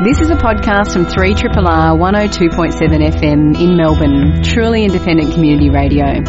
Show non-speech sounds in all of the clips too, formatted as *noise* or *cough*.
This is a podcast from 3RRR 102.7 FM in Melbourne, truly independent community radio.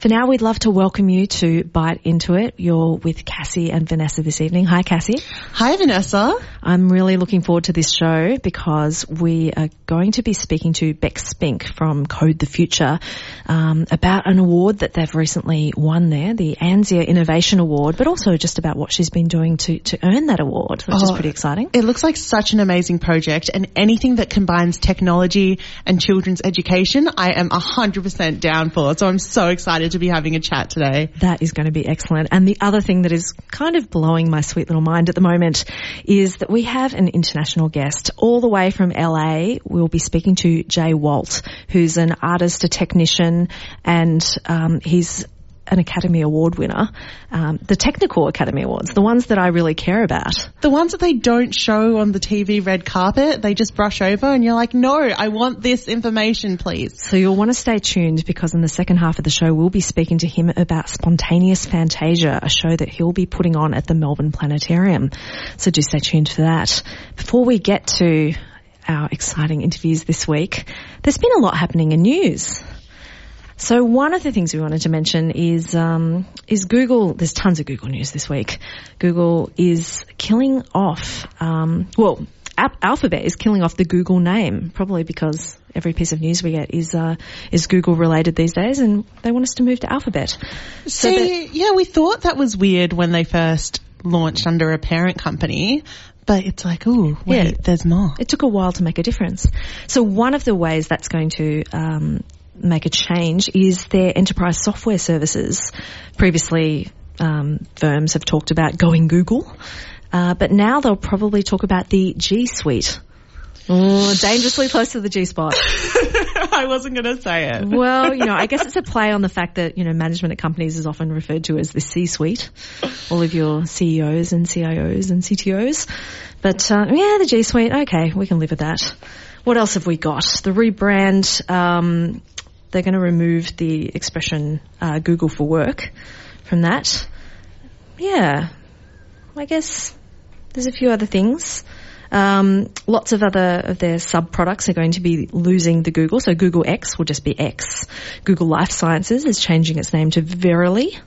For now, we'd love to welcome you to Bite Into It. You're with Cassie and Vanessa this evening. Hi, Cassie. Hi, Vanessa. I'm really looking forward to this show because we are going to be speaking to Beck Spink from Code the Future um, about an award that they've recently won there, the ANZIA Innovation Award, but also just about what she's been doing to, to earn that award, which oh, is pretty exciting. It looks like such an amazing project and anything that combines technology and children's education, I am 100% down for. So I'm so excited to be having a chat today. That is going to be excellent. And the other thing that is kind of blowing my sweet little mind at the moment is that we have an international guest all the way from LA. We'll be speaking to Jay Walt, who's an artist, a technician, and um, he's an Academy Award winner, um, the technical Academy Awards, the ones that I really care about. The ones that they don't show on the TV red carpet, they just brush over and you're like, no, I want this information, please. So you'll want to stay tuned because in the second half of the show, we'll be speaking to him about Spontaneous Fantasia, a show that he'll be putting on at the Melbourne Planetarium. So do stay tuned for that. Before we get to our exciting interviews this week, there's been a lot happening in news. So one of the things we wanted to mention is um, is Google. There's tons of Google news this week. Google is killing off. Um, well, Alphabet is killing off the Google name, probably because every piece of news we get is uh, is Google related these days, and they want us to move to Alphabet. So See, that, yeah, we thought that was weird when they first launched under a parent company, but it's like, oh, wait, yeah, there's more. It took a while to make a difference. So one of the ways that's going to um, make a change is their enterprise software services. Previously, um, firms have talked about going Google, uh, but now they'll probably talk about the G Suite. Oh, dangerously close to the G spot. *laughs* I wasn't going to say it. well, you know, I guess it's a play on the fact that, you know, management at companies is often referred to as the C suite. All of your CEOs and CIOs and CTOs. But, uh, yeah, the G suite. Okay, we can live with that. What else have we got? The rebrand, um, they're going to remove the expression uh, Google for Work from that. Yeah, I guess there's a few other things. Um, lots of other of their sub products are going to be losing the Google. So Google X will just be X. Google Life Sciences is changing its name to Verily.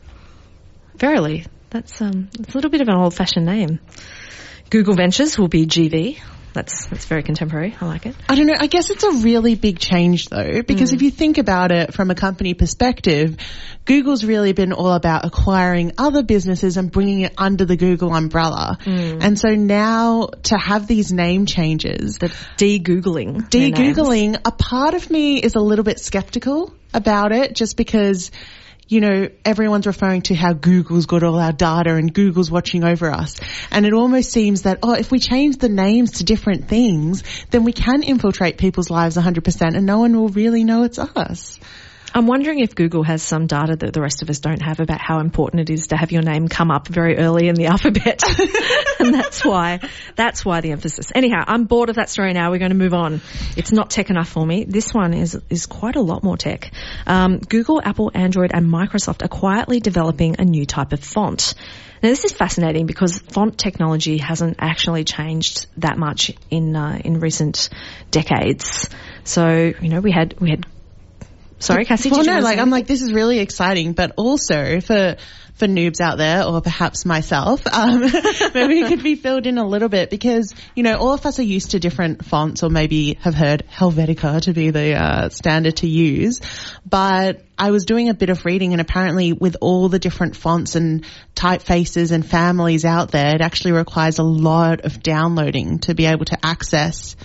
Verily. That's um, it's a little bit of an old fashioned name. Google Ventures will be GV. That's that's very contemporary. I like it. I don't know. I guess it's a really big change though, because mm. if you think about it from a company perspective, Google's really been all about acquiring other businesses and bringing it under the Google umbrella. Mm. And so now to have these name changes, the de-googling, de-googling, a part of me is a little bit skeptical about it, just because you know, everyone's referring to how Google's got all our data and Google's watching over us. And it almost seems that, oh, if we change the names to different things, then we can infiltrate people's lives 100% and no one will really know it's us. I'm wondering if Google has some data that the rest of us don't have about how important it is to have your name come up very early in the *laughs* alphabet. *laughs* and that's why, that's why the emphasis. Anyhow, I'm bored of that story now. We're going to move on. It's not tech enough for me. This one is, is quite a lot more tech. Um, Google, Apple, Android and Microsoft are quietly developing a new type of font. Now this is fascinating because font technology hasn't actually changed that much in uh, in recent decades. So you know we had we had Sorry, Cassie. Well, no, like I'm like this is really exciting, but also for for noobs out there, or perhaps myself, um, *laughs* maybe it could be filled in a little bit because you know all of us are used to different fonts, or maybe have heard Helvetica to be the uh, standard to use. But I was doing a bit of reading, and apparently, with all the different fonts and typefaces and families out there, it actually requires a lot of downloading to be able to access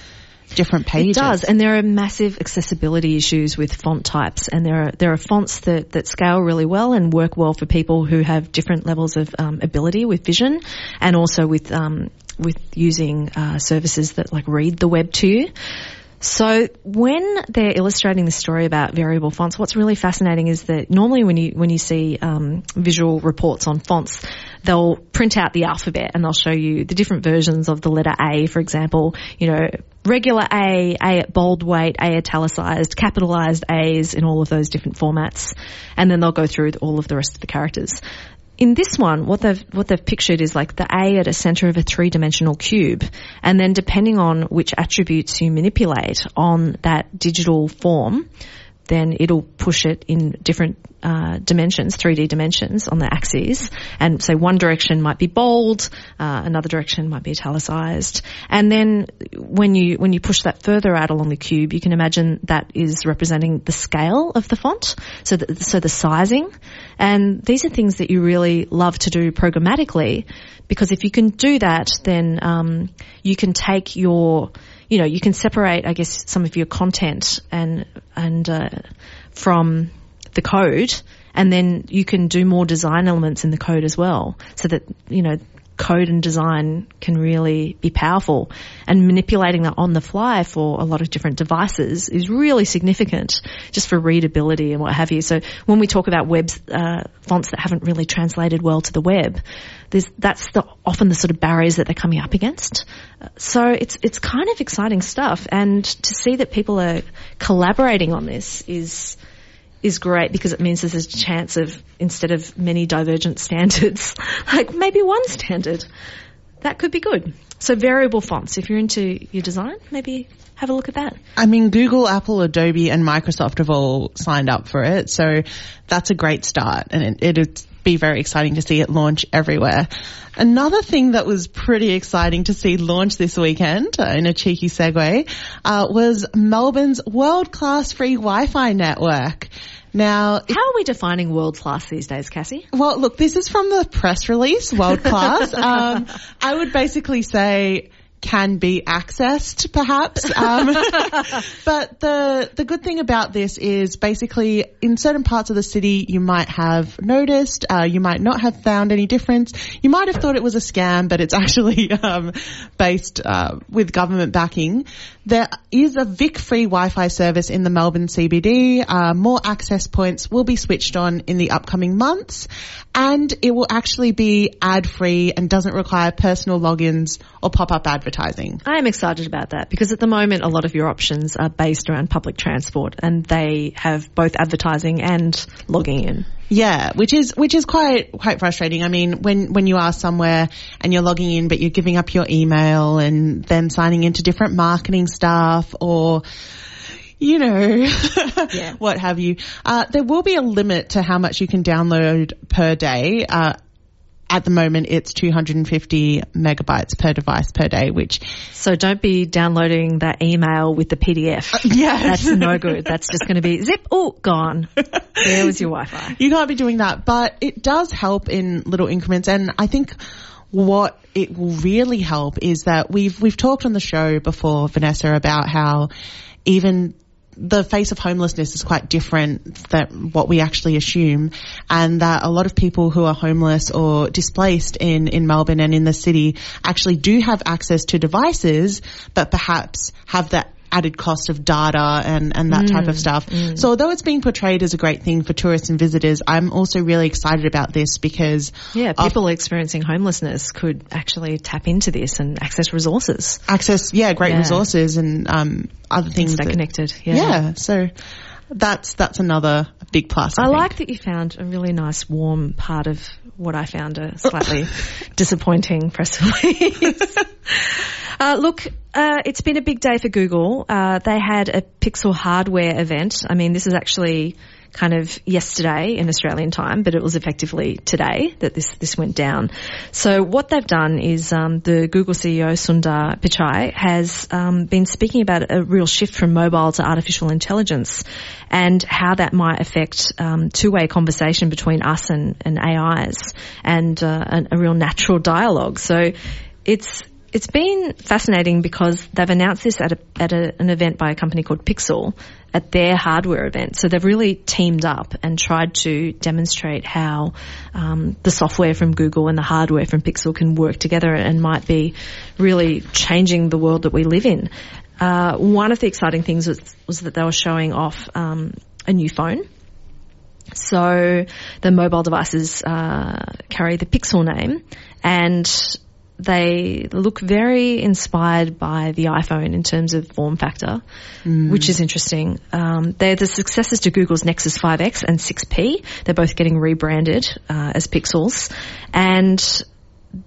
different pages. It does, and there are massive accessibility issues with font types, and there are there are fonts that that scale really well and work well for people who have different levels of um, ability with vision, and also with um, with using uh, services that like read the web to you. So when they're illustrating the story about variable fonts, what's really fascinating is that normally when you when you see um, visual reports on fonts, they'll print out the alphabet and they'll show you the different versions of the letter A, for example. You know, regular A, A at bold weight, A italicized, capitalized A's in all of those different formats, and then they'll go through all of the rest of the characters in this one, what they've what they've pictured is like the A at a center of a three dimensional cube, and then depending on which attributes you manipulate on that digital form, then it'll push it in different uh, dimensions, 3D dimensions on the axes. And so one direction might be bold, uh, another direction might be italicized. And then when you when you push that further out along the cube, you can imagine that is representing the scale of the font, so the, so the sizing. And these are things that you really love to do programmatically, because if you can do that, then um, you can take your you know, you can separate, I guess, some of your content and and uh, from the code, and then you can do more design elements in the code as well, so that you know code and design can really be powerful. And manipulating that on the fly for a lot of different devices is really significant just for readability and what have you. So when we talk about web uh, fonts that haven't really translated well to the web, that's the, often the sort of barriers that they're coming up against. So it's it's kind of exciting stuff, and to see that people are collaborating on this is is great because it means there's a chance of instead of many divergent *laughs* standards, like maybe one standard. That could be good. So variable fonts, if you're into your design, maybe have a look at that. I mean, Google, Apple, Adobe, and Microsoft have all signed up for it, so that's a great start, and it, it'd be very exciting to see it launch everywhere. Another thing that was pretty exciting to see launch this weekend, uh, in a cheeky segue, uh, was Melbourne's world-class free Wi-Fi network. Now, how are we defining world class these days, Cassie? Well, look, this is from the press release, world class. *laughs* um, I would basically say can be accessed, perhaps. Um, *laughs* but the the good thing about this is basically in certain parts of the city you might have noticed, uh, you might not have found any difference. You might have thought it was a scam, but it's *laughs* actually um, based uh, with government backing. There is a VIC-free Wi-Fi service in the Melbourne CBD. Uh, more access points will be switched on in the upcoming months, and it will actually be ad-free and doesn't require personal logins or pop-up advertising. I am excited about that because at the moment a lot of your options are based around public transport and they have both advertising and logging in. Yeah, which is which is quite quite frustrating. I mean, when when you are somewhere and you're logging in, but you're giving up your email and then signing into different marketing stuff or you know, *laughs* yeah. what have you. Uh, there will be a limit to how much you can download per day. Uh, at the moment it's 250 megabytes per device per day, which. So don't be downloading that email with the PDF. Uh, *laughs* yeah. That's no good. That's just going to be zip, oh, gone. There was your Wi-Fi. *laughs* You can't be doing that, but it does help in little increments and I think what it will really help is that we've, we've talked on the show before, Vanessa, about how even the face of homelessness is quite different than what we actually assume and that a lot of people who are homeless or displaced in, in Melbourne and in the city actually do have access to devices but perhaps have that added cost of data and, and that mm, type of mm, stuff. Mm. So although it's being portrayed as a great thing for tourists and visitors, I'm also really excited about this because yeah, people of, experiencing homelessness could actually tap into this and access resources. Access, yeah, great yeah. resources and um, other things. That, connected. Yeah. yeah. So that's that's another big plus. I, I like that you found a really nice warm part of what I found a slightly *laughs* disappointing press release. *laughs* Uh, look, uh, it's been a big day for Google. Uh, they had a Pixel hardware event. I mean, this is actually kind of yesterday in Australian time, but it was effectively today that this this went down. So what they've done is um, the Google CEO Sundar Pichai has um, been speaking about a real shift from mobile to artificial intelligence and how that might affect um, two-way conversation between us and, and AIs and uh, a, a real natural dialogue. So it's it's been fascinating because they've announced this at, a, at a, an event by a company called Pixel at their hardware event. So they've really teamed up and tried to demonstrate how um, the software from Google and the hardware from Pixel can work together and might be really changing the world that we live in. Uh, one of the exciting things was, was that they were showing off um, a new phone. So the mobile devices uh, carry the Pixel name, and they look very inspired by the iPhone in terms of form factor, which is interesting. Um, they're the successors to Google's Nexus 5X and 6P. They're both getting rebranded uh, as Pixels, and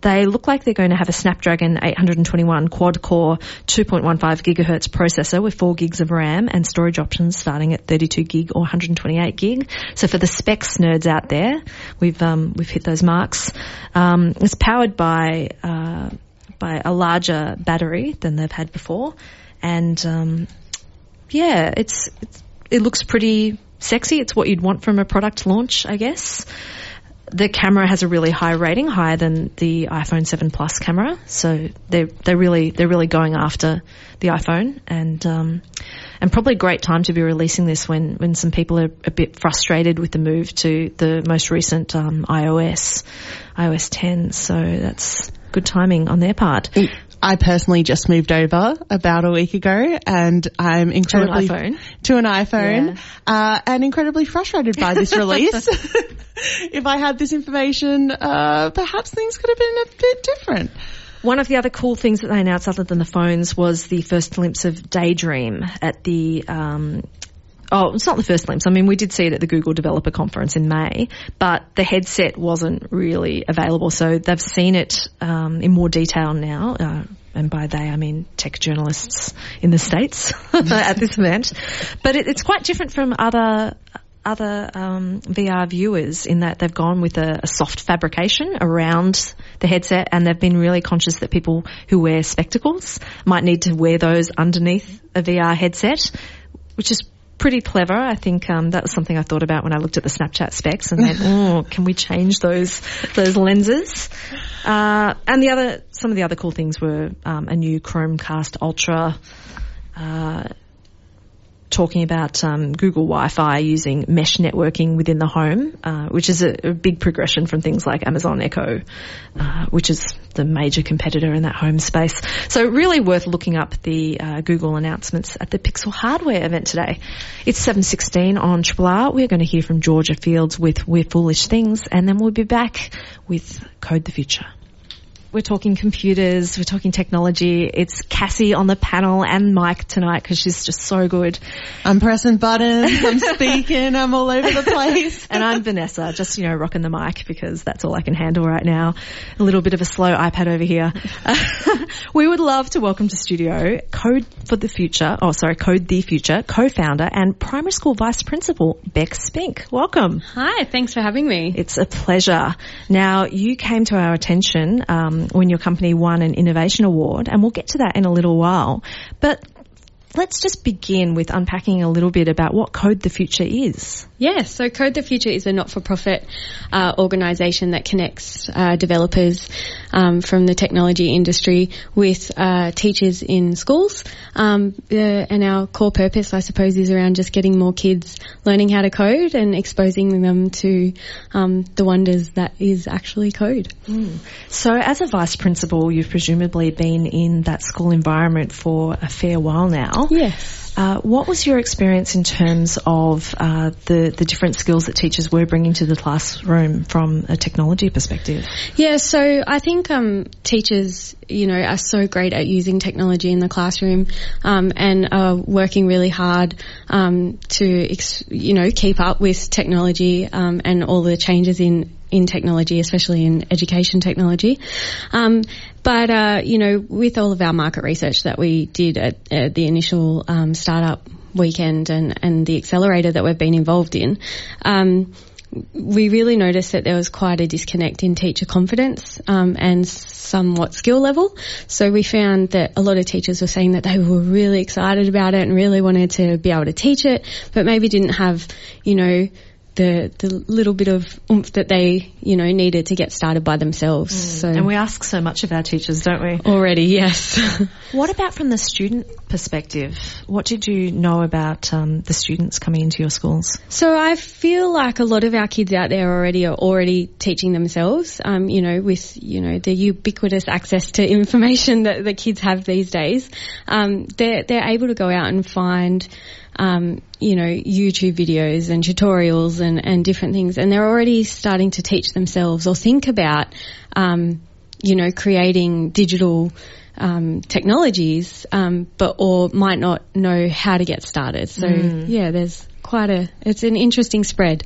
they look like they're going to have a Snapdragon 821 quad core 2.15 gigahertz processor with 4 gigs of RAM and storage options starting at 32 gig or 128 gig. So for the specs nerds out there, we've um, we've hit those marks. Um, it's powered by uh, by a larger battery than they've had before, and um, yeah, it's, it's it looks pretty sexy. It's what you'd want from a product launch, I guess the camera has a really high rating, higher than the iPhone 7 Plus camera. So they're they're really they're really going after the iPhone, and um, and probably a great time to be releasing this when when some people are a bit frustrated with the move to the most recent um, iOS, iOS 10. So that's good timing on their part. I personally just moved over about a week ago, and I'm incredibly iPhone? to an iPhone, Yeah. uh, and incredibly frustrated by this release. *laughs* if I had this information, uh, perhaps things could have been a bit different. One of the other cool things that they announced, other than the phones, was the first glimpse of Daydream at the. Um, Oh, it's not the first glimpse. I mean, we did see it at the Google Developer Conference in May, but the headset wasn't really available. So they've seen it um, in more detail now. Uh, and by they, I mean tech journalists in the States *laughs* at this event. But it, it's quite different from other other um, VR viewers in that they've gone with a, a soft fabrication around the headset, and they've been really conscious that people who wear spectacles might need to wear those underneath a VR headset, which is pretty clever. I think um, that was something I thought about when I looked at the Snapchat specs and then, *laughs* oh, can we change those those lenses? Uh, and the other, some of the other cool things were um, a new Chromecast Ultra. Uh, talking about um, Google Wi-Fi using mesh networking within the home, uh, which is a, a big progression from things like Amazon Echo, uh, which is the major competitor in that home space. So really worth looking up the uh, Google announcements at the Pixel Hardware event today. It's 7.16 on Triple R. We're going to hear from Georgia Fields with We're Foolish Things, and then we'll be back with Code the Future. We're talking computers, we're talking technology. It's Cassie on the panel and mic tonight because she's just so good. I'm pressing buttons, I'm *laughs* speaking, I'm all over the place. And I'm Vanessa, just, you know, rocking the mic because that's all I can handle right now. A little bit of a slow iPad over here. *laughs* we would love to welcome to studio Code for the Future, oh sorry, Code the Future, co-founder and primary school vice principal, Beck Spink. Welcome. Hi, thanks for having me. It's a pleasure. Now, you came to our attention um, when your company won an innovation award, and we'll get to that in a little while. But let's just begin with unpacking a little bit about what Code the Future is. Yes, so Code the Future is a not-for-profit uh, organisation that connects uh, developers um, from the technology industry with uh, teachers in schools. Um, and our core purpose, I suppose, is around just getting more kids learning how to code and exposing them to um, the wonders that is actually code. So, as a vice principal, you've presumably been in that school environment for a fair while now. Yes. Uh, what was your experience in terms of uh, the the different skills that teachers were bringing to the classroom from a technology perspective? Yeah, so I think um, teachers, you know, are so great at using technology in the classroom um, and are working really hard um, to, ex- you know, keep up with technology um, and all the changes in in technology, especially in education technology. Um, but uh, you know, with all of our market research that we did at, at the initial um, startup weekend and and the accelerator that we've been involved in. Um, we really noticed that there was quite a disconnect in teacher confidence um, and somewhat skill level. So we found that a lot of teachers were saying that they were really excited about it and really wanted to be able to teach it, but maybe didn't have, you know, the the little bit of oomph that they, you know, needed to get started by themselves. So And we ask so much of our teachers, don't we? already, yes. *laughs* What about from the student perspective? What did you know about um, the students coming into your schools? So I feel like a lot of our kids out there already are already teaching themselves. Um, you know, with you know the ubiquitous access to information *laughs* that the kids have these days, um, they're they're able to go out and find. Um, you know, YouTube videos and tutorials and, and different things, and they're already starting to teach themselves or think about, um, you know, creating digital um, technologies, um, but or might not know how to get started. So yeah, there's quite a it's an interesting spread.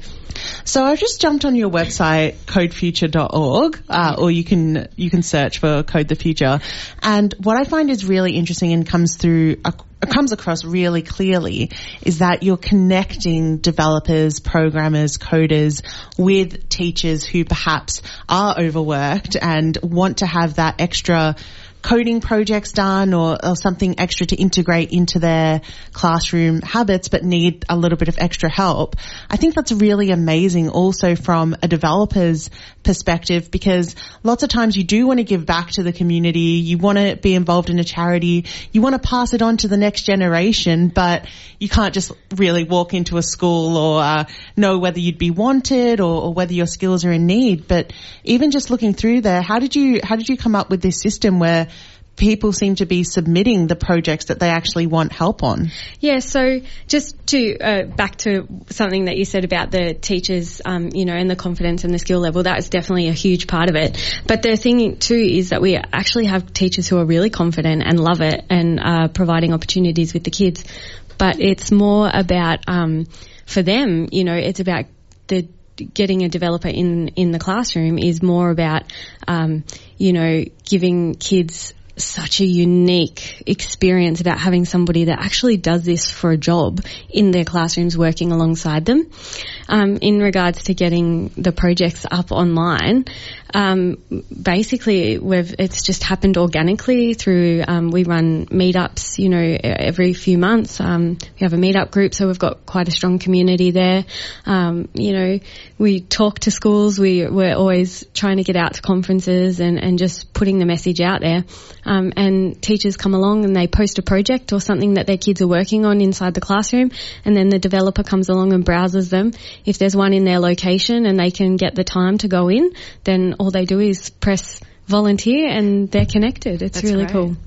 So I've just jumped on your website, codefuture.org, uh, or you can you can search for Code the Future. And what I find is really interesting and comes through uh, comes across really clearly is that you're connecting developers, programmers, coders with teachers who perhaps are overworked and want to have that extra coding projects done or, or something extra to integrate into their classroom habits but need a little bit of extra help. I think that's really amazing also from a developer's perspective because lots of times you do want to give back to the community, you want to be involved in a charity, you want to pass it on to the next generation, but you can't just really walk into a school or uh, know whether you'd be wanted or, or whether your skills are in need. But even just looking through there, how did you how did you come up with this system where people seem to be submitting the projects that they actually want help on. Yeah, so just to uh, back to something that you said about the teachers, um, you know, and the confidence and the skill level, that's definitely a huge part of it. But the thing too is that we actually have teachers who are really confident and love it and are providing opportunities with the kids. But it's more about um, for them, you know, it's about the getting a developer in in the classroom is more about um, you know giving kids such a unique experience about having somebody that actually does this for a job in their classrooms working alongside them. Um, in regards to getting the projects up online, um, basically we've it's just happened organically through um, we run meetups you know every few months. Um, we have a meetup group so we've got quite a strong community there. Um, you know we talk to schools. We we're always trying to get out to conferences and, and just putting the message out there. Um, and teachers come along and they post a project or something that their kids are working on inside the classroom and then the developer comes along and browses them. If there's one in their location and they can get the time to go in then all they do is press volunteer and they're connected. It's That's really great. cool.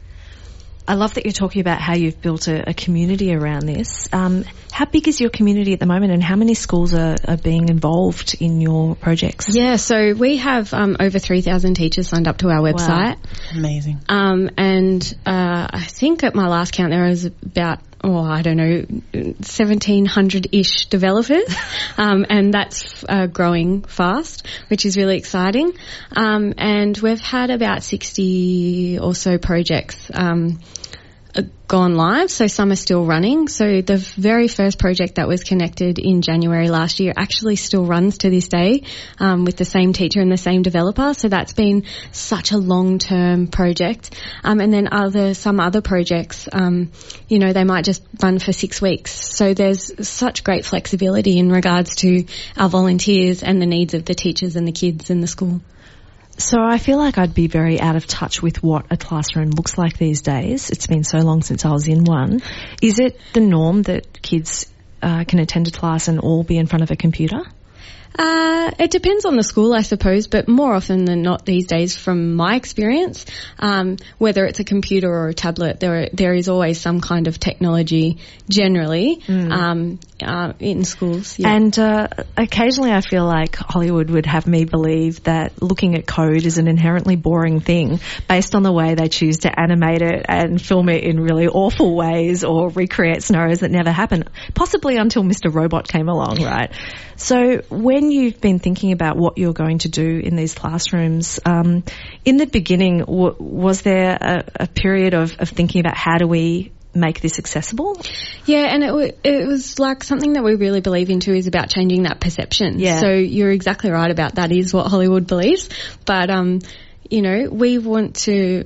I love that you're talking about how you've built a, a community around this. Um, how big is your community at the moment, and how many schools are, are being involved in your projects? Yeah, so we have um, over 3,000 teachers signed up to our website. Amazing. Um, and uh, I think at my last count there was about, oh, I don't know, 1,700-ish developers. *laughs* um, and that's uh, growing fast, which is really exciting. Um, and we've had about 60 or so projects um, gone live, so some are still running. So the very first project that was connected in January last year actually still runs to this day um, with the same teacher and the same developer. So that's been such a long-term project. Um, and then other some other projects, um, you know, they might just run for six weeks. So there's such great flexibility in regards to our volunteers and the needs of the teachers and the kids in the school. So I feel like I'd be very out of touch with what a classroom looks like these days. It's been so long since I was in one. Is it the norm that kids uh, can attend a class and all be in front of a computer? Uh, it depends on the school, I suppose, but more often than not these days, from my experience, um, whether it's a computer or a tablet, there there is always some kind of technology generally um, uh, in schools. Yeah. And uh, occasionally I feel like Hollywood would have me believe that looking at code is an inherently boring thing based on the way they choose to animate it and film it in really awful ways or recreate scenarios that never happen, possibly until Mr. Robot came along, right? So when you've been thinking about what you're going to do in these classrooms, um, in the beginning, w- was there a, a period of, of thinking about how do we make this accessible? Yeah, and it, w- it was like something that we really believe into is about changing that perception. Yeah. So you're exactly right about that is what Hollywood believes. But, um, you know, we want to,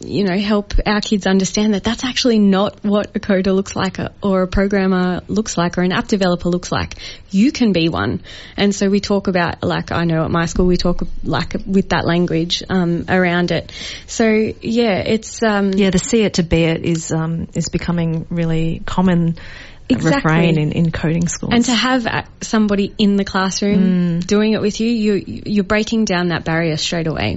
you know, help our kids understand that that's actually not what a coder looks like or- or a programmer looks like or an app developer looks like. You can be one. And so we talk about, like I know at my school, we talk like with that language, um, around it. So yeah, it's, um, Yeah, the see it to be it is um, is becoming really common Exactly. refrain in, in coding schools. And to have uh, somebody in the classroom doing it with you, you you're breaking down that barrier straight away.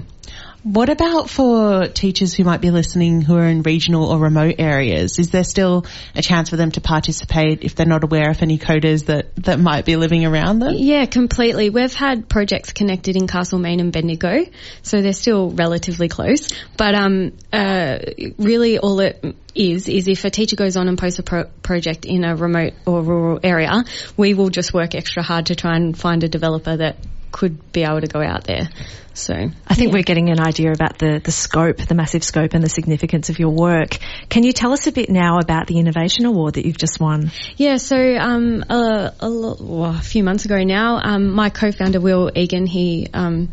What about for teachers who might be listening who are in regional or remote areas? Is there still a chance for them to participate if they're not aware of any coders that, that might be living around them? Yeah, completely. We've had projects connected in Castlemaine and Bendigo, so they're still relatively close. But um, uh, really, all it is is if a teacher goes on and posts a pro- project in a remote or rural area, we will just work extra hard to try and find a developer that could be able to go out there. So I think we're getting an idea about the, the scope, the massive scope and the significance of your work. Can you tell us a bit now about the Innovation Award that you've just won? Yeah, so um, a, a, well, a, few months ago now, um, my co-founder Will Egan, he um,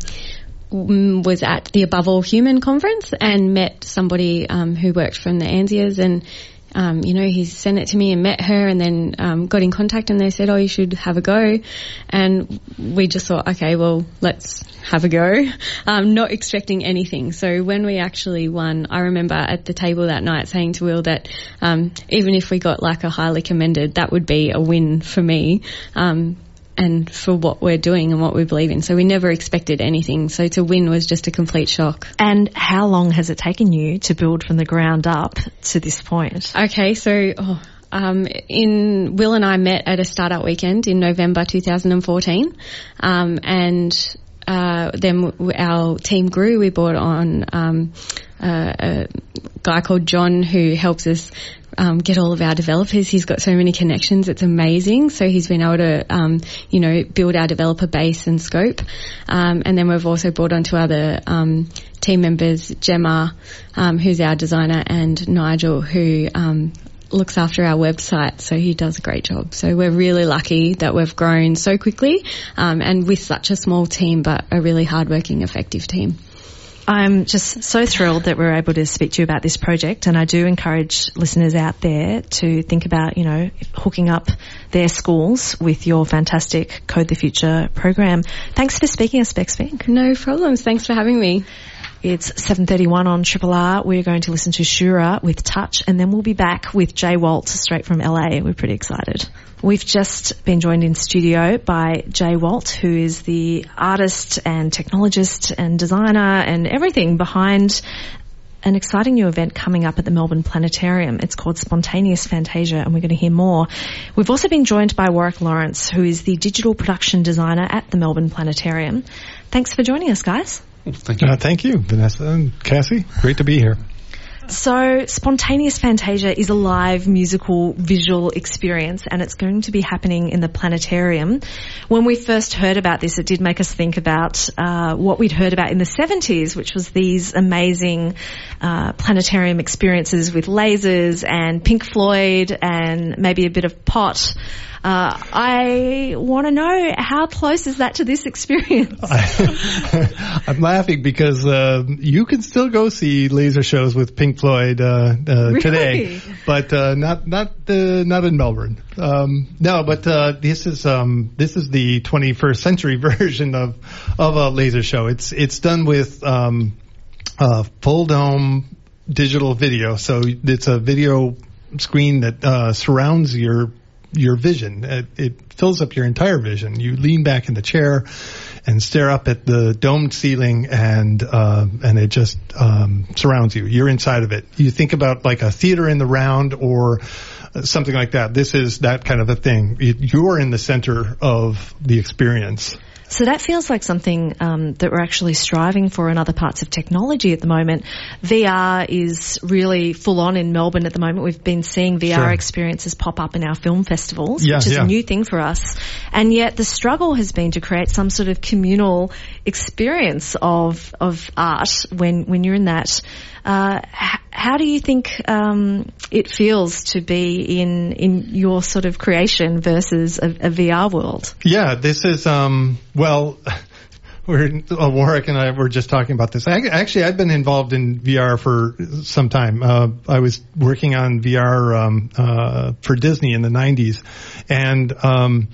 was at the Above All Human conference and met somebody um, who worked from the ANZIAs and um, you know, he sent it to me and met her and then um, got in contact and they said, oh, you should have a go. And we just thought, okay, well, let's have a go. *laughs* Um, not expecting anything. So when we actually won, I remember at the table that night saying to Will that um, even if we got like a highly commended, that would be a win for me um, and for what we're doing and what we believe in. So we never expected anything. So to win was just a complete shock. And how long has it taken you to build from the ground up to this point? Okay, so oh, um, in Will and I met at a startup weekend in November 2014, um, and uh, then our team grew. We brought on um, uh, a guy called John who helps us um, get all of our developers. He's got so many connections. It's amazing. So he's been able to, um, you know, build our developer base and scope. Um, and then we've also brought on two other um, team members, Gemma, um, who's our designer, and Nigel, who um, looks after our website, so he does a great job. So we're really lucky that we've grown so quickly um, and with such a small team, but a really hardworking, effective team. I'm just so thrilled that we're able to speak to you about this project and I do encourage listeners out there to think about, you know, hooking up their schools with your fantastic Code the Future program. Thanks for speaking us, Bex No problems. Thanks for having me. It's 7.31 on Triple R. We're going to listen to Shura with Touch and then we'll be back with Jay Walt straight from LA. We're pretty excited. We've just been joined in studio by Jay Walt, who is the artist and technologist and designer and everything behind an exciting new event coming up at the Melbourne Planetarium. It's called Spontaneous Fantasia and we're going to hear more. We've also been joined by Warwick Lawrence, who is the digital production designer at the Melbourne Planetarium. Thanks for joining us, guys. Thank you. Uh, thank you, Vanessa and Cassie. Great to be here. So, Spontaneous Fantasia is a live musical visual experience and it's going to be happening in the planetarium. When we first heard about this, it did make us think about uh, what we'd heard about in the 70s, which was these amazing uh, planetarium experiences with lasers and Pink Floyd and maybe a bit of pot. Uh, I want to know how close is that to this experience? *laughs* I, am laughing because uh, you can still go see laser shows with Pink Floyd uh, uh really? today, but uh, not not not in Melbourne. Um, no, but uh, this is um, this is the 21st century *laughs* version of of a laser show. It's it's done with um, full dome digital video, so it's a video screen that surrounds your your vision. It, it, fills up your entire vision. You lean back in the chair and stare up at the domed ceiling, and uh, and it just um, surrounds you. You're inside of it. You think about like a theater in the round or something like that. This is that kind of a thing. You're in the center of the experience. So that feels like something um, that we're actually striving for in other parts of technology at the moment. VR is really full on in Melbourne at the moment. We've been seeing VR sure. experiences pop up in our film festivals, yeah, which is yeah. a new thing for us. And yet the struggle has been to create some sort of communal experience of of art when when you're in that. Uh, how do you think um, it feels to be in in your sort of creation versus a, a VR world? Yeah, this is um, well. *laughs* We're, uh, Warwick and I were just talking about this. I, actually, I've been involved in VR for some time. Uh, I was working on VR um, uh, for Disney in the '90s, and um,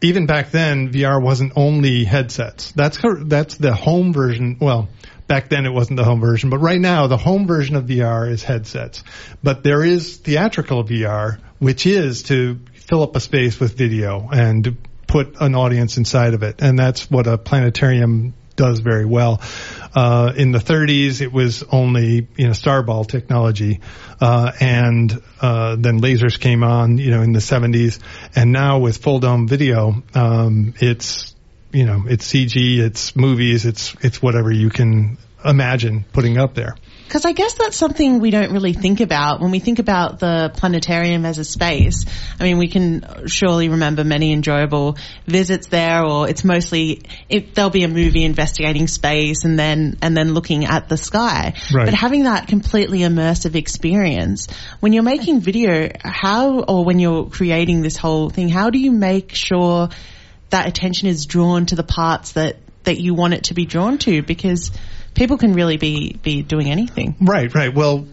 even back then, VR wasn't only headsets. That's that's the home version. Well, back then it wasn't the home version, but right now the home version of VR is headsets. But there is theatrical VR, which is to fill up a space with video and put an audience inside of it. And that's what a planetarium does very well. Uh, in the 30s, it was only you know starball technology, uh, and uh, then lasers came on you know in the 70s, and now with full dome video, um, it's you know it's CG, it's movies, it's it's whatever you can imagine putting up there. Because I guess that's something we don't really think about when we think about the planetarium as a space. I mean, we can surely remember many enjoyable visits there, or it's mostly it, there'll be a movie investigating space and then and then looking at the sky. Right. But having that completely immersive experience when you're making video, how or when you're creating this whole thing, how do you make sure that attention is drawn to the parts that that you want it to be drawn to? Because people can really be be doing anything. Right, right. Well,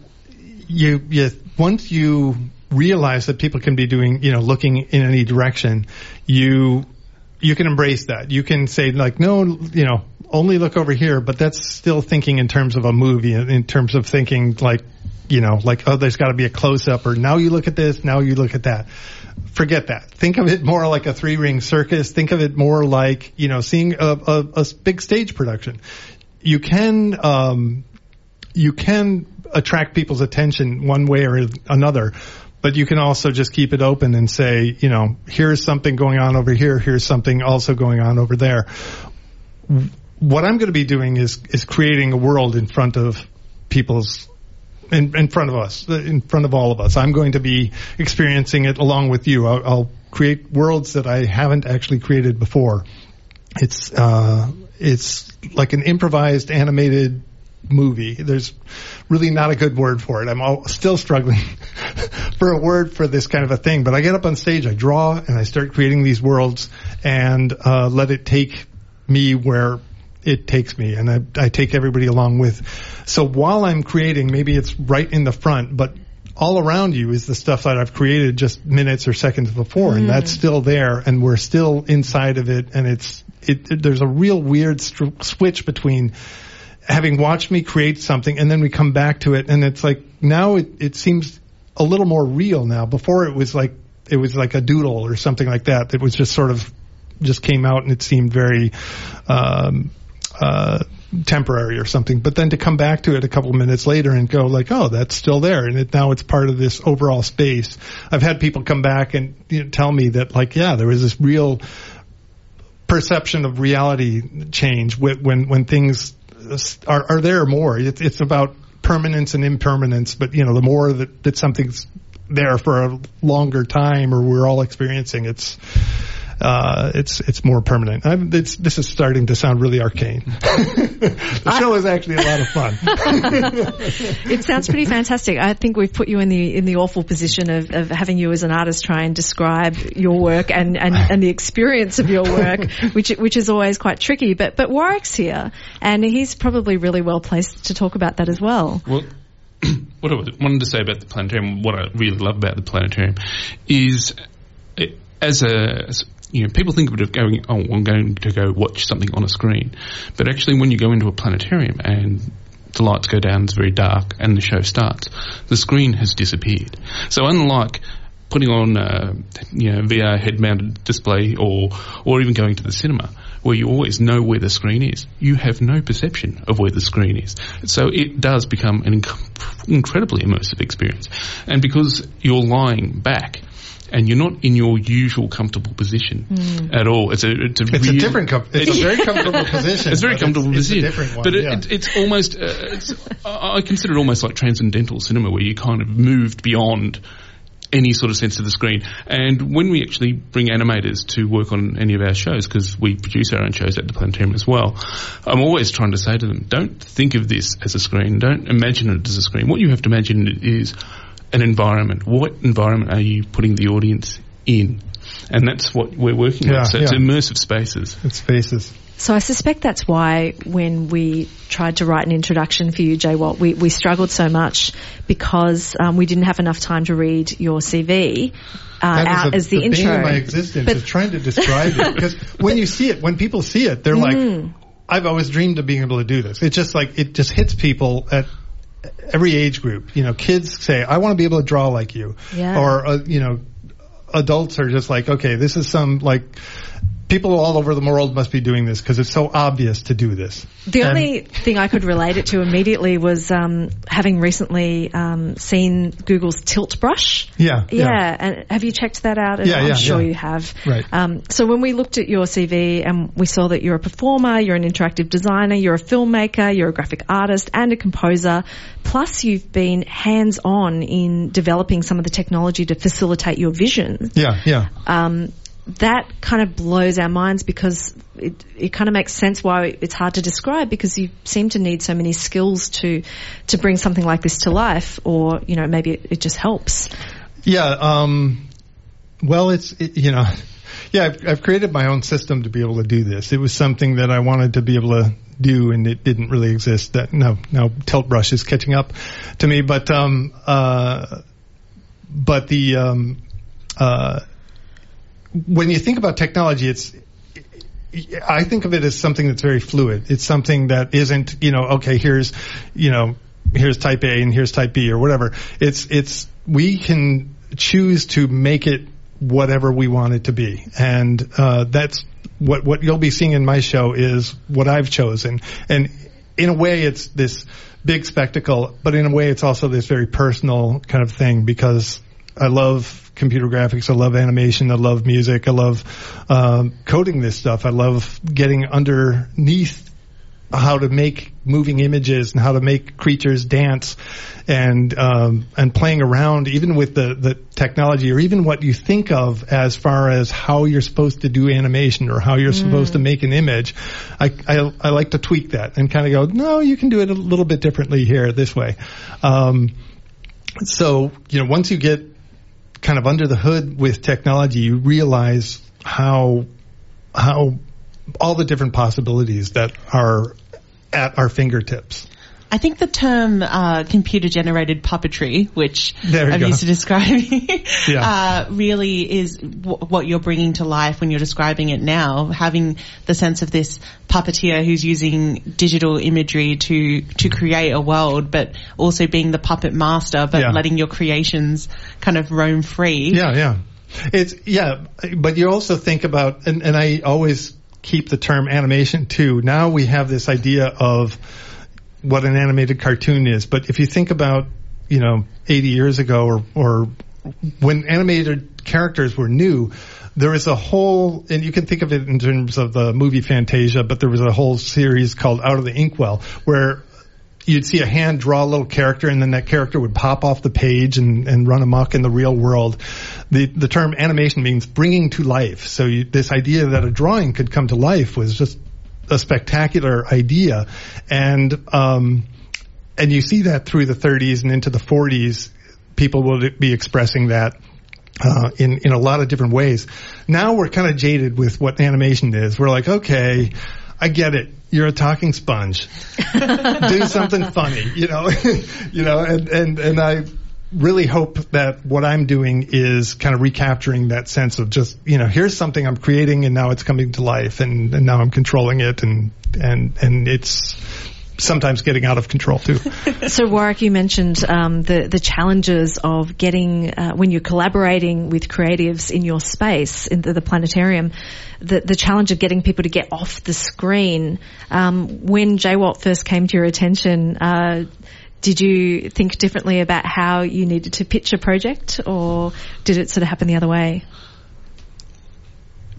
you, you once you realize that people can be doing, you know, looking in any direction, you you can embrace that. You can say like, no, you know, only look over here, but that's still thinking in terms of a movie, in terms of thinking like, you know, like, oh, there's got to be a close up, or now you look at this, now you look at that. Forget that. Think of it more like a three ring circus. Think of it more like, you know, seeing a, a, a big stage production you can um, you can attract people's attention one way or another, but you can also just keep it open and say, you know, here's something going on over here, here's something also going on over there. What I'm going to be doing is is creating a world in front of people's in, in front of us, in front of all of us. I'm going to be experiencing it along with you. I'll, I'll create worlds that I haven't actually created before. It's uh, it's like an improvised animated movie. There's really not a good word for it. I'm all, still struggling *laughs* for a word for this kind of a thing. But I get up on stage, I draw, and I start creating these worlds, and uh, let it take me where it takes me, and I, I take everybody along with. So while I'm creating, maybe it's right in the front, but all around you is the stuff that I've created just minutes or seconds before, mm. and that's still there, and we're still inside of it, and it's it, it, there's a real weird st- switch between having watched me create something and then we come back to it and it's like now it, it seems a little more real now. Before it was like it was like a doodle or something like that. It was just sort of just came out and it seemed very um, uh, temporary or something. But then to come back to it a couple minutes later and go like, oh, that's still there, and it, now it's part of this overall space. I've had people come back and you know, tell me that like, yeah, there was this real perception of reality change when when, things are, are there more. It's, it's about permanence and impermanence, but you know, the more that, that something's there for a longer time or we're all experiencing, it's, uh, it's it's more permanent. It's, this is starting to sound really arcane. *laughs* the show is actually a lot of fun. *laughs* it sounds pretty fantastic. I think we've put you in the in the awful position of, of having you as an artist try and describe your work and, and, *laughs* and the experience of your work, which which is always quite tricky. But but Warwick's here, and he's probably really well placed to talk about that as well. Well, *clears throat* what I wanted to say about the planetarium, what I really love about the planetarium, is as a you know, people think of it going, oh, I'm going to go watch something on a screen. But actually, when you go into a planetarium and the lights go down, it's very dark, and the show starts, the screen has disappeared. So unlike putting on a you know, VR head-mounted display or, or even going to the cinema, where you always know where the screen is, you have no perception of where the screen is. So it does become an inc- incredibly immersive experience. And because you're lying back, and you're not in your usual comfortable position mm. at all. It's a it's a, it's real, a different com- it's, it's, a very comfortable position. It's very comfortable it's, position. It's a different one, but it, yeah. it, it's almost uh, it's, I consider it almost like transcendental cinema where you kind of moved beyond any sort of sense of the screen. And when we actually bring animators to work on any of our shows, because we produce our own shows at the planetarium as well, I'm always trying to say to them, don't think of this as a screen. Don't imagine it as a screen. What you have to imagine is an environment. What environment are you putting the audience in? And that's what we're working yeah, on. So yeah. it's immersive spaces. It's spaces. So I suspect that's why when we tried to write an introduction for you, Jay Walt, we, we struggled so much because um, we didn't have enough time to read your CV. Uh, out a, as the, the intro. Bane my existence but, is trying to describe it *laughs* because when you see it, when people see it, they're mm. like, "I've always dreamed of being able to do this." It's just like it just hits people at every age group. You know, kids say, "I want to be able to draw like you," yeah. or uh, you know, adults are just like, "Okay, this is some like." People all over the world must be doing this because it's so obvious to do this. The And- only thing I could relate it to immediately was um, having recently um, seen Google's Tilt Brush. Yeah, Yeah, yeah. and have you checked that out? And Yeah, I'm yeah, sure yeah. you have. Right. Um, so when we looked at your CV and we saw that you're a performer, you're an interactive designer, you're a filmmaker, you're a graphic artist and a composer, plus you've been hands-on in developing some of the technology to facilitate your vision Yeah, yeah. um, that kind of blows our minds because it, it kind of makes sense why it's hard to describe because you seem to need so many skills to to bring something like this to life or you know maybe it, it just helps Yeah. Um, well, it's it, you know, *laughs* yeah. I've, I've created my own system to be able to do this. It was something that I wanted to be able to do, and it didn't really exist. That no, now Tilt Brush is catching up to me, but um, uh, but the um, uh, when you think about technology, it's I think of it as something that's very fluid. It's something that isn't, you know, okay, here's, you know, here's type A and here's type B or whatever. It's, it's, we can choose to make it whatever we want it to be. And, uh, that's what, what you'll be seeing in my show is what I've chosen. And in a way, it's this big spectacle, but in a way, it's also this very personal kind of thing because I love computer graphics. I love animation. I love music. I love um, coding this stuff. I love getting underneath how to make moving images and how to make creatures dance and um, and playing around even with the the technology or even what you think of as far as how you're supposed to do animation or how you're supposed to make an image I, I I like to tweak that and kind of go no you can do it a little bit differently here this way um, so you know once you get kind of under the hood with technology you realize how how all the different possibilities that are at our fingertips. I think the term uh, computer generated puppetry, which I've go. used to describe *laughs* Yeah. uh, really is w- what you're bringing to life when you're describing it now. Having the sense of this puppeteer who's using digital imagery to to create a world, but also being the puppet master, but Yeah. letting your creations kind of roam free. Yeah, yeah. It's yeah, but you also think about and, and I always keep the term animation too. Now we have this idea of what an animated cartoon is, but if you think about, you know, 80 years ago or or when animated characters were new, there was a whole, and you can think of it in terms of the movie Fantasia, but there was a whole series called Out of the Inkwell where you'd see a hand draw a little character and then that character would pop off the page and, and run amok in the real world. The, the term animation means bringing to life. So you, this idea that a drawing could come to life was just a spectacular idea. And, um, and you see that through the 30s and into the 40s. People will be expressing that uh, in in a lot of different ways. Now we're kind of jaded with what animation is. We're like, okay, I get it. You're a talking sponge. *laughs* Do something funny, you know, *laughs* you know, and and and I really hope that what I'm doing is kind of recapturing that sense of just, you know, here's something I'm creating and now it's coming to life and, and now I'm controlling it and and and it's sometimes getting out of control too. *laughs* so Warwick you mentioned um, the the challenges of getting uh, when you're collaborating with creatives in your space in the, the planetarium the the challenge of getting people to get off the screen um, when JWALT first came to your attention uh, did you think differently about how you needed to pitch a project or did it sort of happen the other way?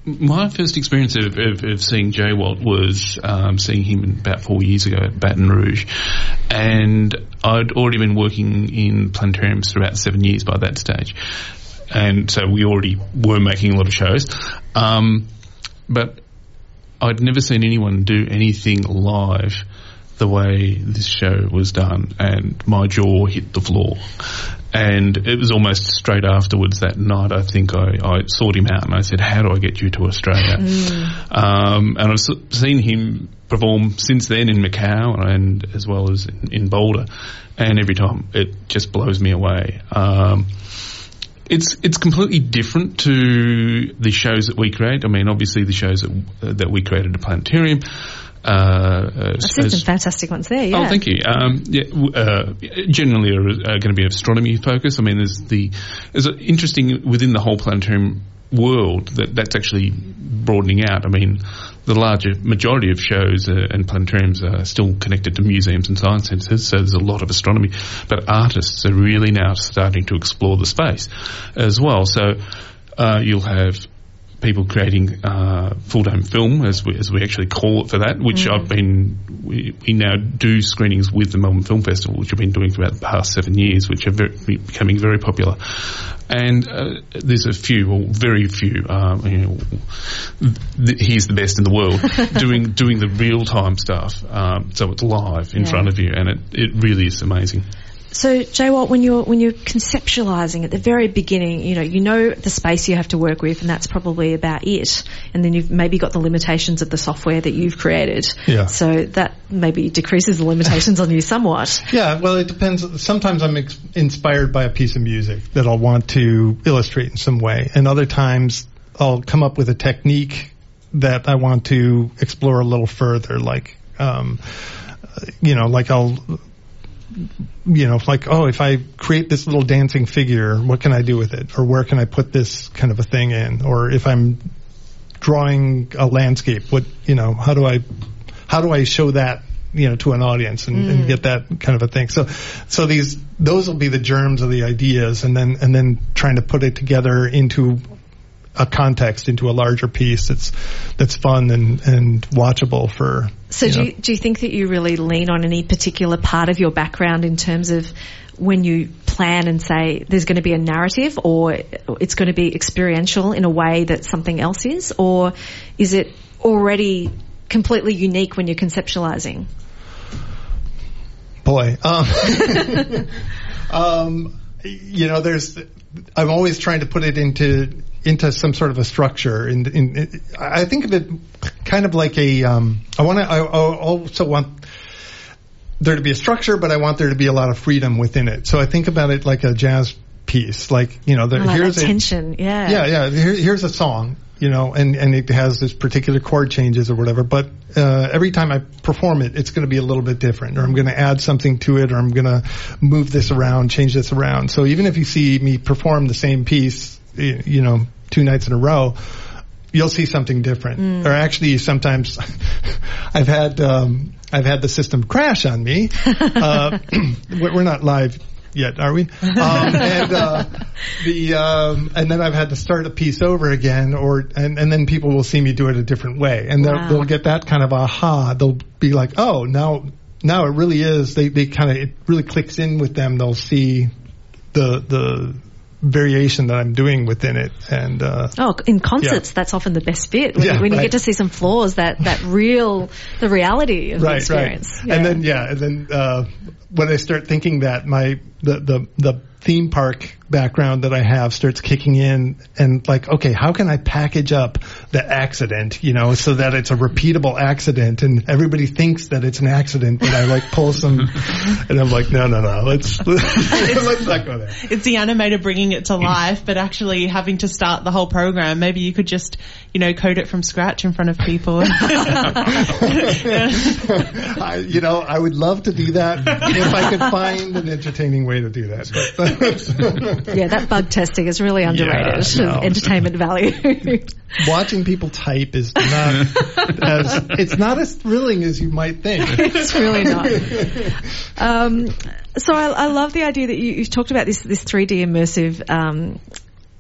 My first experience of, of, of seeing Jay Walt was um, seeing him about four years ago at Baton Rouge, and I'd already been working in planetariums for about seven years by that stage, and so we already were making a lot of shows, um, but I'd never seen anyone do anything live the way this show was done, and my jaw hit the floor. And it was almost straight afterwards that night. I think I, I sought him out and I said, "How do I get you to Australia?" Um, and I've seen him perform since then in Macau and as well as in, in Boulder, and every time it just blows me away. Um, it's it's completely different to the shows that we create. I mean, obviously the shows that that we created at Planetarium. Uh, uh, I've seen some fantastic ones there yeah Oh, thank you. Um, yeah, uh, generally are, are going to be astronomy focused. I mean, there's the there's interesting within the whole planetarium world that that's actually broadening out. I mean, the larger majority of shows uh, and planetariums are still connected to museums and science centres, so there's a lot of astronomy. But artists are really now starting to explore the space as well. So uh, you'll have people creating uh, full dome film, as we, as we actually call it for that, which Mm. I've been, we, we now do screenings with the Melbourne Film Festival, which I've been doing for about the past seven years, which are very, becoming very popular. And uh, there's a few, or very few, um, you know, th- he's the best in the world *laughs* doing doing the real time stuff. Um, so it's live in Yeah. front of you, and it, it really is amazing. So, Jay Walt, when you're when you're conceptualizing at the very beginning, you know, you know the space you have to work with, and that's probably about it. And then you've maybe got the limitations of the software that you've created. Yeah. So that maybe decreases the limitations on you somewhat. Yeah, well, it depends. Sometimes I'm ex- inspired by a piece of music that I'll want to illustrate in some way, and other times I'll come up with a technique that I want to explore a little further. Like, um, you know, like I'll, you know, like oh, if I create this little dancing figure, what can I do with it, or where can I put this kind of a thing in, or if I'm drawing a landscape, what you know, how do I how do I show that you know to an audience and, and mm. get that kind of a thing? So so these those will be the germs of the ideas, and then and then trying to put it together into a context, into a larger piece that's that's fun and and watchable for. So you do you, do you think that you really lean on any particular part of your background in terms of when you plan and say there's going to be a narrative or it's going to be experiential in a way that something else is or is it already completely unique when you're conceptualizing? boy. Um, *laughs* um, you know, there's. I'm always trying to put it into into some sort of a structure. And in, in, I think of it kind of like a. Um, I want to. I, I also want there to be a structure, but I want there to be a lot of freedom within it. So I think about it like a jazz piece. Like you know, there, like here's a, tension, yeah. yeah, yeah. Here, here's a song, you know, and and it has this particular chord changes or whatever. But uh, every time I perform it, it's going to be a little bit different, or I'm going to add something to it, or I'm going to move this around, change this around. So even if you see me perform the same piece, you know, two nights in a row. You'll see something different, or actually, sometimes *laughs* I've had um, I've had the system crash on me. *laughs* Uh, *clears throat* we're we're not live yet, are we? Um, and uh, the um, and then I've had to start a piece over again, or and, and then people will see me do it a different way, and they'll, Wow. they'll get that kind of aha. They'll be like, oh, now now it really is. They they kind of it really clicks in with them. They'll see the the variation that I'm doing within it, and uh, Oh, in concerts, that's often the best bit when, Yeah, you, when you get to see some flaws that that real the reality of the experience. right. And then yeah, and then uh, when I start thinking that my the the the theme park background that I have starts kicking in and like, okay, how can I package up the accident, you know, so that it's a repeatable accident and everybody thinks that it's an accident, but I like pull some, *laughs* and I'm like, no, no, no, let's, *laughs* let's not go there. It's the animator bringing it to mm-hmm. life, but actually having to start the whole program. Maybe you could just, you know, code it from scratch in front of people. *laughs* I, you know, I would love to do that if I could find an entertaining way to do that. *laughs* Yeah, that bug testing is really underrated. no. *laughs* Entertainment value. *laughs* watching people type is not as it's not as thrilling as you might think. it's really not. Um, so I, I love the idea that you, you talked about this this 3D immersive um,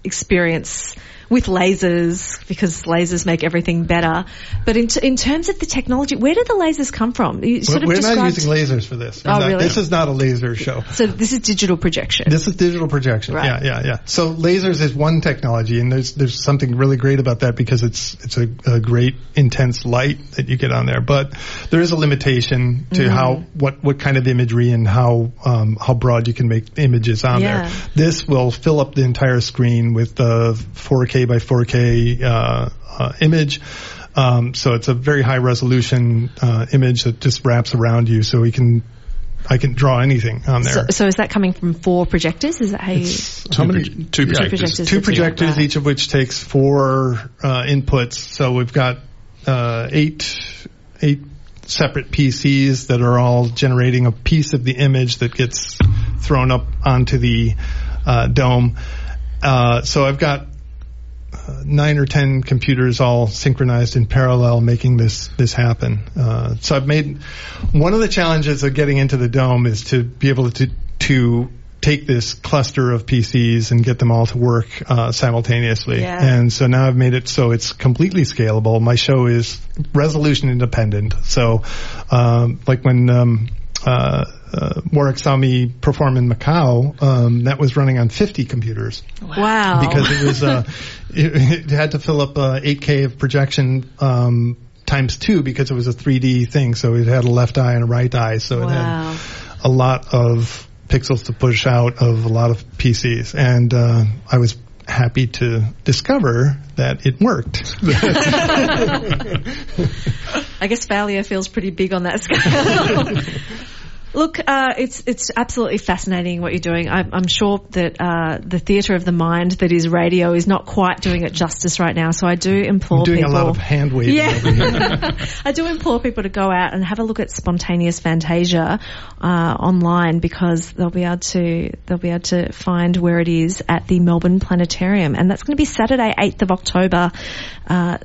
experience with lasers because lasers make everything better. But in, t- in terms of the technology, where do the lasers come from? You sort We're of not described- using lasers for this. We're Oh, not- really? This is not a laser show. So this is digital projection. This is digital projection. Right. Yeah, yeah, yeah. So lasers is one technology, and there's there's something really great about that because it's it's a, a great intense light that you get on there. But there is a limitation to Mm-hmm. how what what kind of imagery and how um, how broad you can make images on Yeah. there. This will fill up the entire screen with the 4K by 4K uh, uh, image. Um, so it's a very high resolution uh, image that just wraps around you, so we can I can draw anything on there. So, so is that coming from four projectors? Is that how you? How many? proj- two yeah, projectors. projectors. Two projectors, right. each of which takes four uh, inputs. So we've got uh, eight eight separate PCs that are all generating a piece of the image that gets thrown up onto the uh, dome. Uh, so I've got uh, nine or ten computers all synchronized in parallel, making this this happen. Uh, so I've made one of the challenges of getting into the dome is to be able to to take this cluster of PCs and get them all to work uh, simultaneously. Yeah. And so now I've made it so it's completely scalable. My show is resolution independent. So, um, like when um, uh, uh, Warwick saw me perform in Macau, um, that was running on 50 computers Wow. because it was uh, *laughs* it, it had to fill up uh, 8K of projection. Um, times two because it was a 3D thing so it had a left eye and a right eye so it had a lot of pixels to push out of a lot of PCs, and uh, I was happy to discover that it worked. *laughs* *laughs* I guess failure feels pretty big on that scale. Look, uh, it's it's absolutely fascinating what you're doing. I'm, I'm sure that uh, the theatre of the mind that is radio is not quite doing it justice right now. So I do implore I'm doing people. a lot of hand waving. Yeah. *laughs* I do implore people to go out and have a look at spontaneous Fantasia uh, online because they'll be able to they'll be able to find where it is at the Melbourne Planetarium, and that's going to be Saturday, eighth of October. Uh,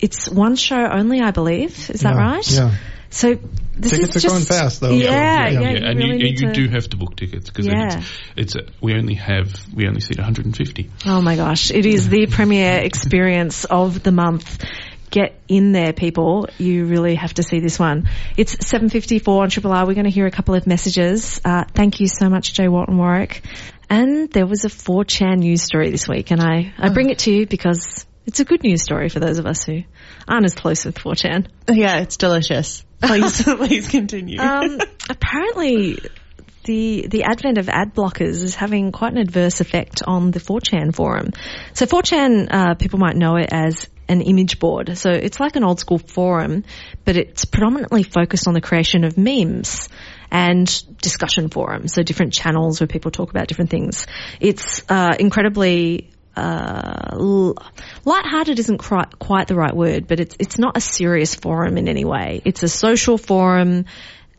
it's one show only, I believe. Is that Yeah, right? Yeah. So this Tickets is are just, going fast, though, so, Yeah, yeah. yeah. Yeah, you and really you, need you to- do have to book tickets because Yeah. it's, it's a, we only have we only seat 150. Oh my gosh, it is the premier *laughs* experience of the month. Get in there, people. You really have to see this one. It's 7.54 on Triple R. We're going to hear a couple of messages. Uh, thank you so much, Jay Walt and Warwick. And there was a 4chan news story this week, and I, I bring it to you because it's a good news story for those of us who aren't as close with 4chan. Yeah, it's delicious. Please, *laughs* please continue. Um, apparently, the the advent of ad blockers is having quite an adverse effect on the 4chan forum. So 4chan, uh, people might know it as an image board. So it's like an old school forum, but it's predominantly focused on the creation of memes and discussion forums. So different channels where people talk about different things. It's uh, incredibly uh, lighthearted isn't quite, quite the right word, but it's it's not a serious forum in any way. It's a social forum,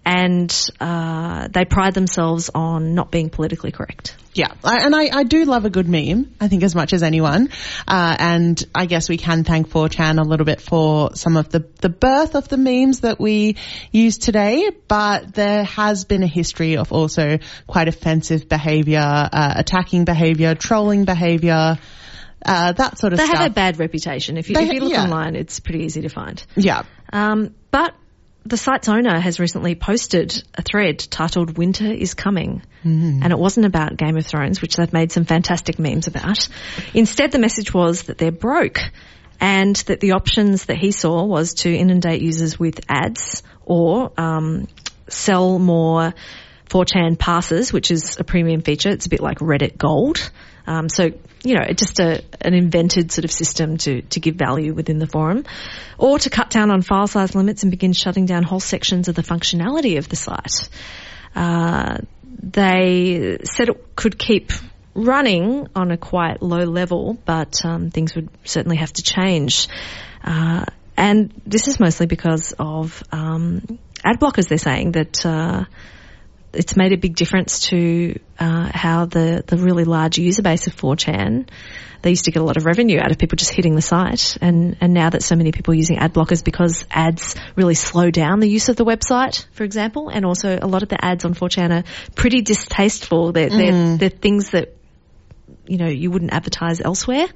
and uh, they pride themselves on not being politically correct. Yeah, I, and I, I do love a good meme, I think as much as anyone. Uh, and I guess we can thank 4chan a little bit for some of the, the birth of the memes that we use today, but there has been a history of also quite offensive behavior, uh, attacking behavior, trolling behavior, uh, that sort of They stuff. They have a bad reputation. If you, They- if you look yeah. online, it's pretty easy to find. yeah. Um, but the site's owner has recently posted a thread titled "Winter is Coming," and it wasn't about Game of Thrones, which they've made some fantastic memes about. Instead, the message was that they're broke, and that the options that he saw was to inundate users with ads or um, sell more 4chan passes, which is a premium feature. It's a bit like Reddit Gold. Um, so, you know, just a, an invented sort of system to, to give value within the forum. Or to cut down on file size limits and begin shutting down whole sections of the functionality of the site. Uh, they said it could keep running on a quite low level, but um, things would certainly have to change. Uh, and this is mostly because of um, ad blockers. They're saying that uh, it's made a big difference to uh, how the the really large user base of 4chan. They used to get a lot of revenue out of people just hitting the site, and and now that so many people are using ad blockers because ads really slow down the use of the website, for example, and also a lot of the ads on 4chan are pretty distasteful. They're they're, they're things that you know you wouldn't advertise elsewhere.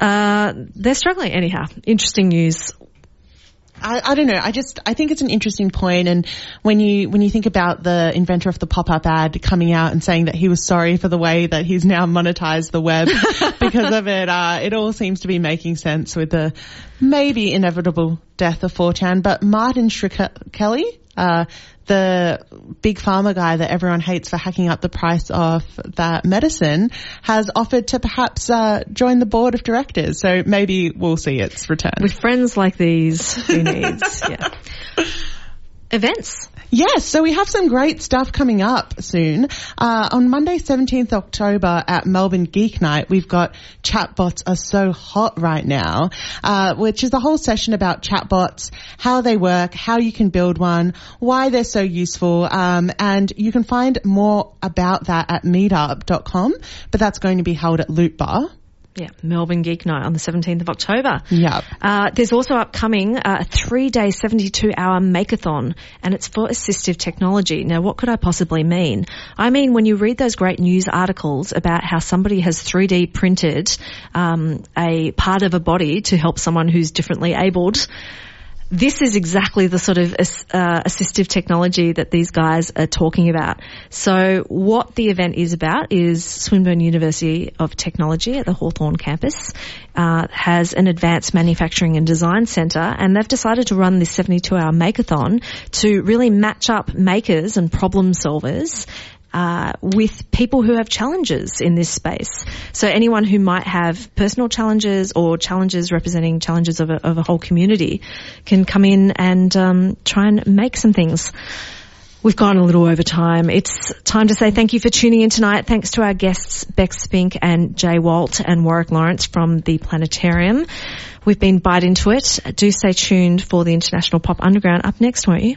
Uh, they're struggling anyhow. Interesting news. I, I don't know. I just I think it's an interesting point, and when you when you think about the inventor of the pop up ad coming out and saying that he was sorry for the way that he's now monetized the web *laughs* because of it, uh, it all seems to be making sense with the maybe inevitable death of 4chan. But Martin Shkreli, uh, the big pharma guy that everyone hates for hacking up the price of that medicine, has offered to perhaps uh, join the board of directors. So maybe we'll see its return. With friends like these, who needs? yeah. *laughs* Events. Yes, so we have some great stuff coming up soon. Uh, on Monday, 17th October at Melbourne Geek Night, we've got chatbots are so hot right now, uh, which is a whole session about chatbots, how they work, how you can build one, why they're so useful, um, and you can find more about that at meetup.com, but that's going to be held at Loot Bar. Yeah, Melbourne Geek Night on the 17th of October. Yep. Uh, there's also upcoming uh, a three-day, 72-hour makeathon, and it's for assistive technology. Now, what could I possibly mean? I mean, when you read those great news articles about how somebody has 3D printed um, a part of a body to help someone who's differently abled, this is exactly the sort of uh, assistive technology that these guys are talking about. So what the event is about is Swinburne University of Technology at the Hawthorn campus uh, has an advanced manufacturing and design centre and they've decided to run this 72 hour makeathon to really match up makers and problem solvers uh, with people who have challenges in this space. So anyone who might have personal challenges or challenges representing challenges of a, of a whole community can come in and um, try and make some things. We've gone a little over time. It's time to say thank you for tuning in tonight. Thanks to our guests, Beck Spink and Jay Walt and Warwick Lawrence from the Planetarium. We've been Byte Into It. Do stay tuned for the International Pop Underground up next, won't you?